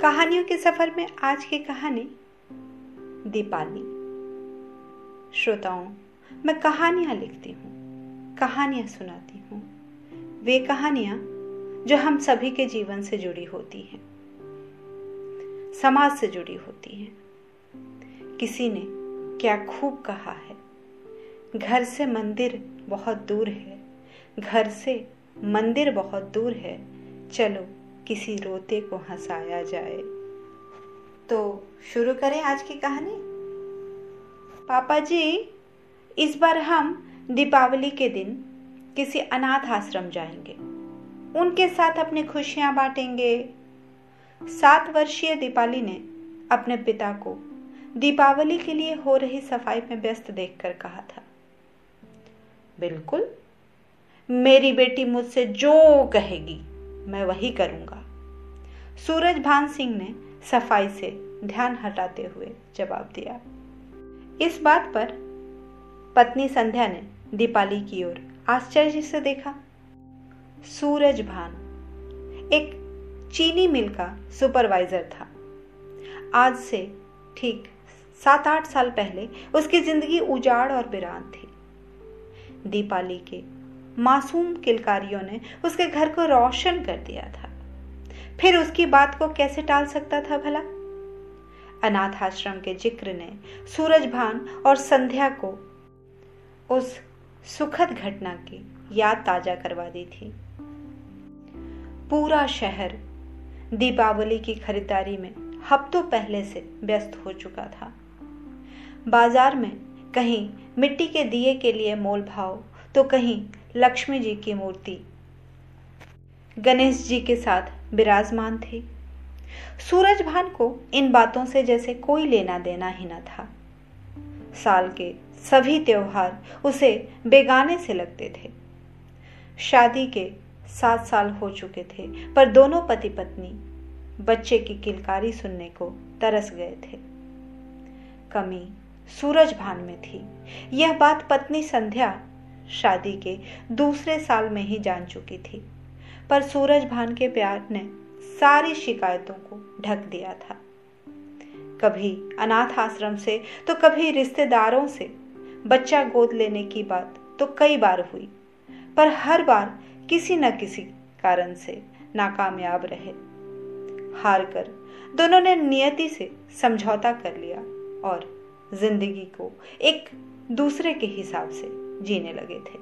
कहानियों के सफ़र में आज की कहानी दीपाली। श्रोताओं, मैं कहानियाँ लिखती हूँ, कहानियाँ सुनाती हूँ। वे कहानियाँ जो हम सभी के जीवन से जुड़ी होती हैं, समाज से जुड़ी होती हैं। किसी ने क्या खूब कहा है, घर से मंदिर बहुत दूर है, घर से मंदिर बहुत दूर है, चलो किसी रोते को हंसाया जाए। तो शुरू करें आज की कहानी। पापा जी, इस बार हम दीपावली के दिन किसी अनाथ आश्रम जाएँगे। उनके साथ अपनी खुशियाँ बांटेंगे। सात वर्षीय दीपाली ने अपने पिता को दीपावली के लिए हो रही सफ़ाई में व्यस्त देखकर कहा था, बिल्कुल, मेरी बेटी मुझसे जो कहेगी मैं वही करूँगा। सूरज भान सिंह ने सफ़ाई से ध्यान हटाते हुए जवाब दिया। इस बात पर पत्नी संध्या ने दीपाली की ओर आश्चर्य से देखा। सूरज भान एक चीनी मिल का सुपरवाइजर था। आज से ठीक सात आठ साल पहले उसकी ज़िंदगी उजाड़ और बिरान थी। दीपाली के मासूम किलकारियों ने उसके घर को रोशन कर दिया था। फिर उसकी बात को कैसे टाल सकता था भला? अनाथ आश्रम के ज़िक्र ने सूरज भान और संध्या को उस सुखद घटना की याद ताज़ा करवा दी थी। पूरा शहर दीपावली की खरीदारी में हफ्तों पहले से व्यस्त हो चुका था। बाज़ार में कहीं मिट्टी के दिए के लिए मोल भाव तो कहीं लक्ष्मी जी की मूर्ति। गणेश जी के साथ विराजमान थी। सूरज भान को इन बातों से जैसे कोई लेना देना ही न था। साल के सभी त्योहार उसे बेगाने से लगते थे। शादी के सात साल हो चुके थे, पर दोनों पति पत्नी बच्चे की किलकारी सुनने को तरस गए थे। कमी सूरज भान में थी। यह बात पत्नी संध्या शादी के दूसरे साल में ही जान चुकी थी। पर सूरज भान के प्यार ने सारी शिकायतों को ढक दिया था। कभी अनाथ आश्रम से तो कभी रिश्तेदारों से। बच्चा गोद लेने की बात तो कई बार हुई, पर हर बार किसी न किसी कारण से नाकामयाब रहे। हार कर दोनों ने नियति से समझौता कर लिया और ज़िंदगी को एक दूसरे के हिसाब से जीने लगे थे।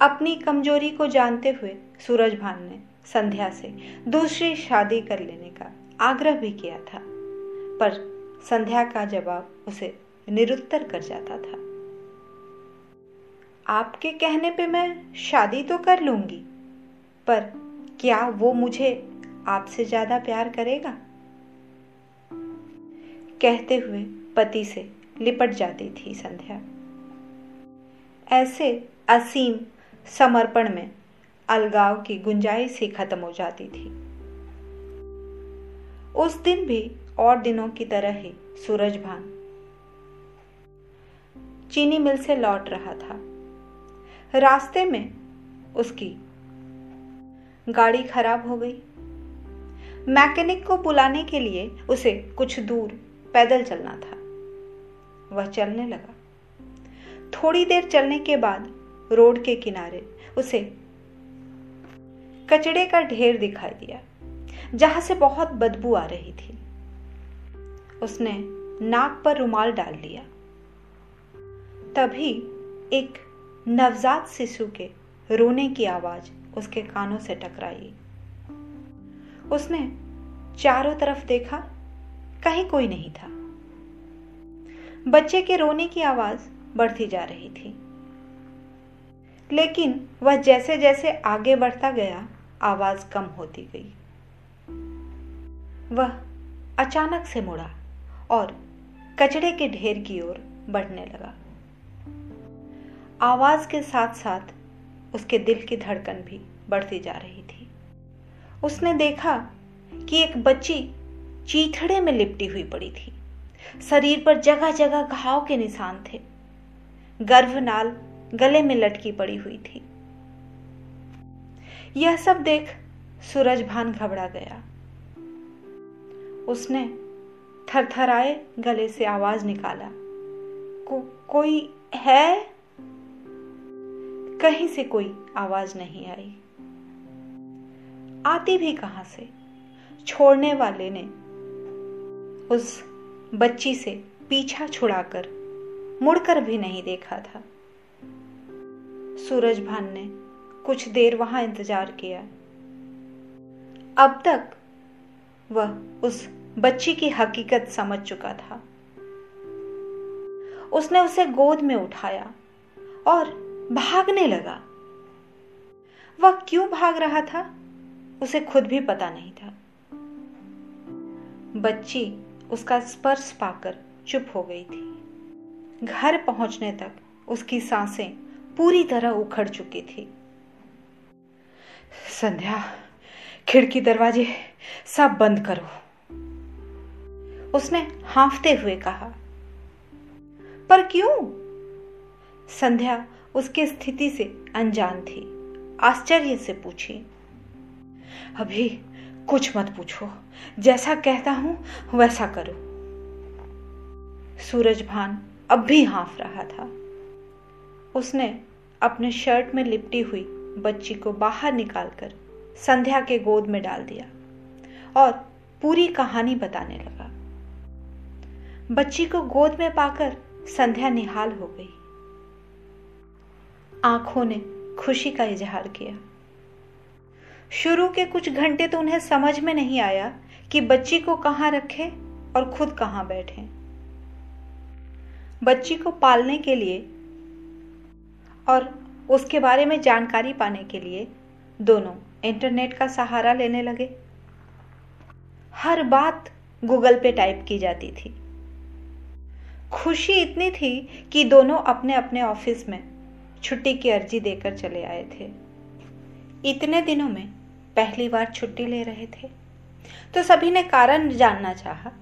अपनी कमज़ोरी को जानते हुए सूरज भान ने संध्या से दूसरी शादी कर लेने का आग्रह भी किया था, पर संध्या का जवाब उसे निरुत्तर कर जाता था। आपके कहने पे मैं शादी तो कर लूँगी, पर क्या वो मुझे आपसे ज़्यादा प्यार करेगा? कहते हुए पति से लिपट जाती थी संध्या। ऐसे असीम समर्पण में अलगाव की गुंजाइश ही खत्म हो जाती थी। उस दिन भी और दिनों की तरह ही सूरज भान। चीनी मिल से लौट रहा था। रास्ते में उसकी गाड़ी खराब हो गई। मैकेनिक को बुलाने के लिए उसे कुछ दूर पैदल चलना था। वह चलने लगा। थोड़ी देर चलने के बाद रोड के किनारे उसे कचड़े का ढेर दिखाई दिया, जहाँ से बहुत बदबू आ रही थी। उसने नाक पर रुमाल डाल लिया। तभी एक नवजात शिशु के रोने की आवाज़ उसके कानों से टकराई। उसने चारों तरफ़ देखा, कहीं कोई नहीं था। बच्चे के रोने की आवाज़ बढ़ती जा रही थी। लेकिन वह जैसे जैसे आगे बढ़ता गया, आवाज़ कम होती गई। वह अचानक से मुड़ा और कचड़े के ढेर की ओर बढ़ने लगा। आवाज़ के साथ साथ उसके दिल की धड़कन भी बढ़ती जा रही थी। उसने देखा कि एक बच्ची चीथड़े में लिपटी हुई पड़ी थी। शरीर पर जगह जगह घाव के निशान थे। गर्भनाल गले में लटकी पड़ी हुई थी। यह सब देख सूरज भान घबरा गया। उसने थरथराए गले से आवाज़ निकाला को, कोई है? कहीं से कोई आवाज़ नहीं आई। आती भी कहाँ से? छोड़ने वाले ने उस बच्ची से पीछा छुड़ाकर मुड़कर भी नहीं देखा था। सूरज भान ने कुछ देर वहाँ इंतज़ार किया। अब तक वह उस बच्ची की हकीकत समझ चुका था। उसने उसे गोद में उठाया और भागने लगा। वह क्यों भाग रहा था, उसे खुद भी पता नहीं था। बच्ची उसका स्पर्श पाकर चुप हो गई थी। घर पहुँचने तक उसकी साँसें पूरी तरह उखड़ चुकी थी। संध्या, खिड़की दरवाजे सब बंद करो। उसने हाफते हुए कहा, पर क्यों? संध्या उसकी स्थिति से अनजान थी, आश्चर्य से पूछी, अभी कुछ मत पूछो, जैसा कहता हूँ वैसा करो। सूरज भान अब भी हाफ़ रहा था। उसने अपने शर्ट में लिपटी हुई बच्ची को बाहर निकालकर संध्या के गोद में डाल दिया और पूरी कहानी बताने लगा। बच्ची को गोद में पाकर संध्या निहाल हो गई। आँखों ने खुशी का इजहार किया। शुरू के कुछ घंटे तो उन्हें समझ में नहीं आया कि बच्ची को कहाँ रखे और खुद कहाँ बैठे। बच्ची को पालने के लिए और उसके बारे में जानकारी पाने के लिए दोनों इंटरनेट का सहारा लेने लगे। हर बात गूगल पे टाइप की जाती थी। खुशी इतनी थी कि दोनों अपने अपने ऑफ़िस में छुट्टी की अर्जी देकर चले आए थे। इतने दिनों में पहली बार छुट्टी ले रहे थे। तो सभी ने कारण जानना चाहा,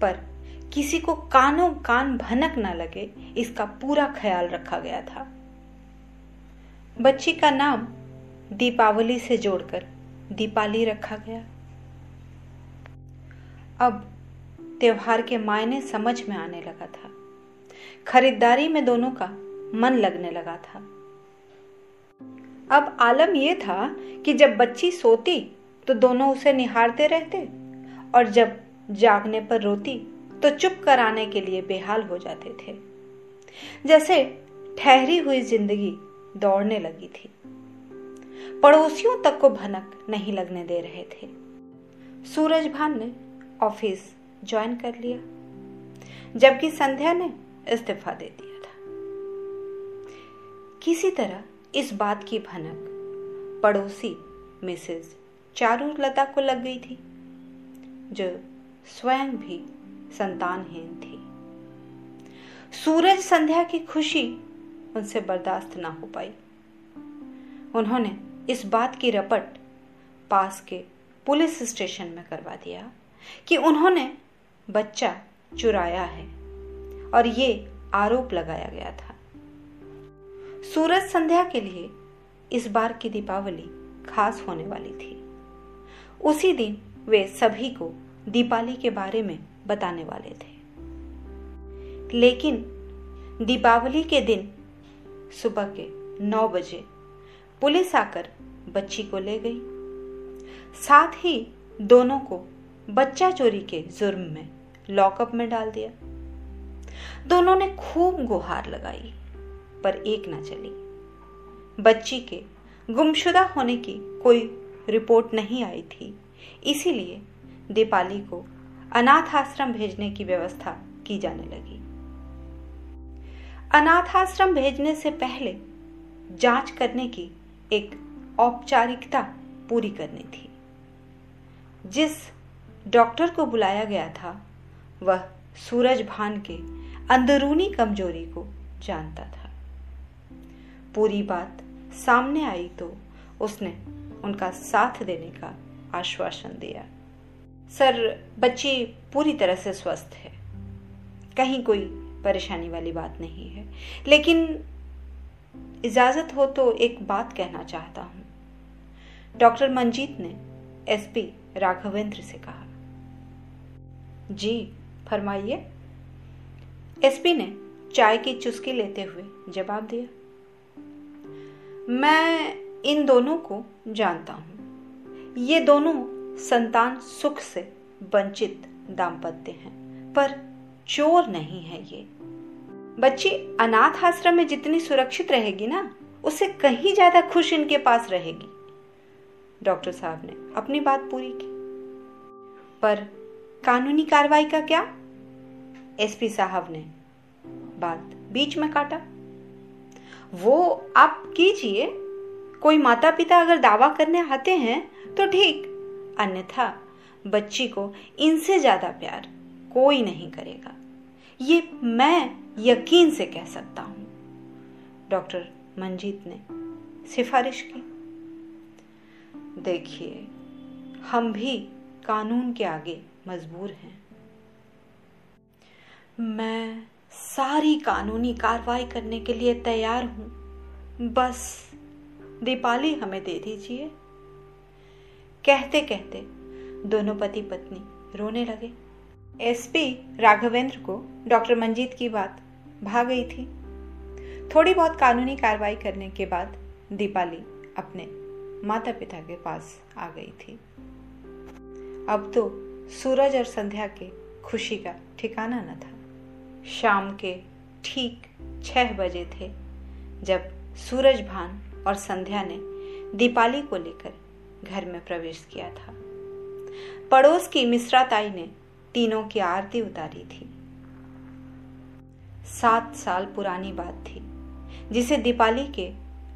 पर किसी को कानों कान भनक न लगे, इसका पूरा ख्याल रखा गया था। बच्ची का नाम दीपावली से जोड़कर दीपाली रखा गया। अब त्योहार के मायने समझ में आने लगा था। खरीदारी में दोनों का मन लगने लगा था। अब आलम यह था कि जब बच्ची सोती तो दोनों उसे निहारते रहते, और जब जागने पर रोती तो चुप कराने के लिए बेहाल हो जाते थे। जैसे ठहरी हुई ज़िंदगी दौड़ने लगी थी। पड़ोसियों तक को भनक नहीं लगने दे रहे थे। सूरज भान ने ऑफ़िस ज्वाइन कर लिया, जबकि संध्या ने इस्तीफा दे दिया था। किसी तरह इस बात की भनक पड़ोसी मिसेज चारुलता को लग गई थी, जो स्वयं भी संतानहीन थी। सूरज संध्या की खुशी उनसे बर्दाश्त ना हो पाई। उन्होंने इस बात की रपट पास के पुलिस स्टेशन में करवा दिया कि उन्होंने बच्चा चुराया है और ये आरोप लगाया गया था। सूरज संध्या के लिए इस बार की दीपावली खास होने वाली थी। उसी दिन वे सभी को दीपावली के बारे में बताने वाले थे। लेकिन दीपावली के दिन सुबह के नौ बजे पुलिस आकर बच्ची को ले गई। साथ ही दोनों को बच्चा चोरी के जुर्म में लॉकअप में डाल दिया। दोनों ने खूब गुहार लगाई, पर एक ना चली। बच्ची के गुमशुदा होने की कोई रिपोर्ट नहीं आई थी। इसीलिए दीपाली को अनाथ आश्रम भेजने की व्यवस्था की जाने लगी। अनाथ आश्रम भेजने से पहले जाँच करने की एक औपचारिकता पूरी करनी थी। जिस डॉक्टर को बुलाया गया था, वह सूरज भान के अंदरूनी कमज़ोरी को जानता था। पूरी बात सामने आई तो उसने उनका साथ देने का आश्वासन दिया। सर, बच्ची पूरी तरह से स्वस्थ है। कहीं कोई परेशानी वाली बात नहीं है। लेकिन इजाज़त हो तो एक बात कहना चाहता हूँ। डॉक्टर मंजीत ने एसपी राघवेंद्र से कहा। जी, फरमाइए। एसपी ने चाय की चुस्की लेते हुए जवाब दिया। मैं इन दोनों को जानता हूँ। ये दोनों संतान सुख से वंचित दाम्पत्य हैं। पर चोर नहीं है ये। बच्ची अनाथ आश्रम में जितनी सुरक्षित रहेगी ना, उससे कहीं ज़्यादा खुश इनके पास रहेगी। डॉक्टर साहब ने अपनी बात पूरी की। पर कानूनी कार्रवाई का क्या? एसपी साहब ने बात बीच में काटा। वो, आप कीजिए, कोई माता पिता अगर दावा करने आते हैं तो ठीक अन्यथा बच्ची को इनसे ज़्यादा प्यार कोई नहीं करेगा। ये मैं यकीन से कह सकता हूँ। डॉक्टर मंजीत ने सिफारिश की। देखिए, हम भी कानून के आगे मजबूर हैं। मैं सारी कानूनी कार्रवाई करने के लिए तैयार हूँ। बस दीपाली हमें दे दीजिए। कहते कहते दोनों पति पत्नी रोने लगे। एसपी राघवेंद्र को डॉक्टर मंजीत की बात भा गई थी। थोड़ी बहुत कानूनी कार्रवाई करने के बाद दीपाली अपने माता पिता के पास आ गई थी। अब तो सूरज और संध्या के खुशी का ठिकाना न था। शाम के ठीक छह बजे थे, जब सूरज भान और संध्या ने दीपाली को लेकर घर में प्रवेश किया था। पड़ोस की मिश्रा ताई ने तीनों की आरती उतारी थी। सात साल पुरानी बात थी, जिसे दीपाली के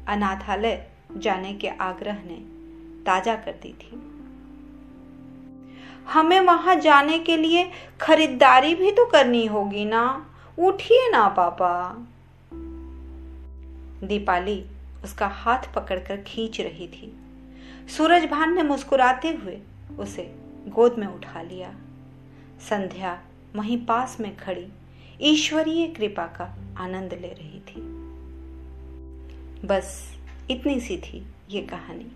अनाथालय जाने के आग्रह ने ताज़ा कर दी थी। हमें वहाँ जाने के लिए खरीदारी भी तो करनी होगी ना? उठिए ना, पापा। दीपाली उसका हाथ पकड़कर खींच रही थी। सूरज भान ने मुस्कुराते हुए उसे गोद में उठा लिया। संध्या वहीं पास में खड़ी ईश्वरीय कृपा का आनंद ले रही थी। बस इतनी सी थी ये कहानी।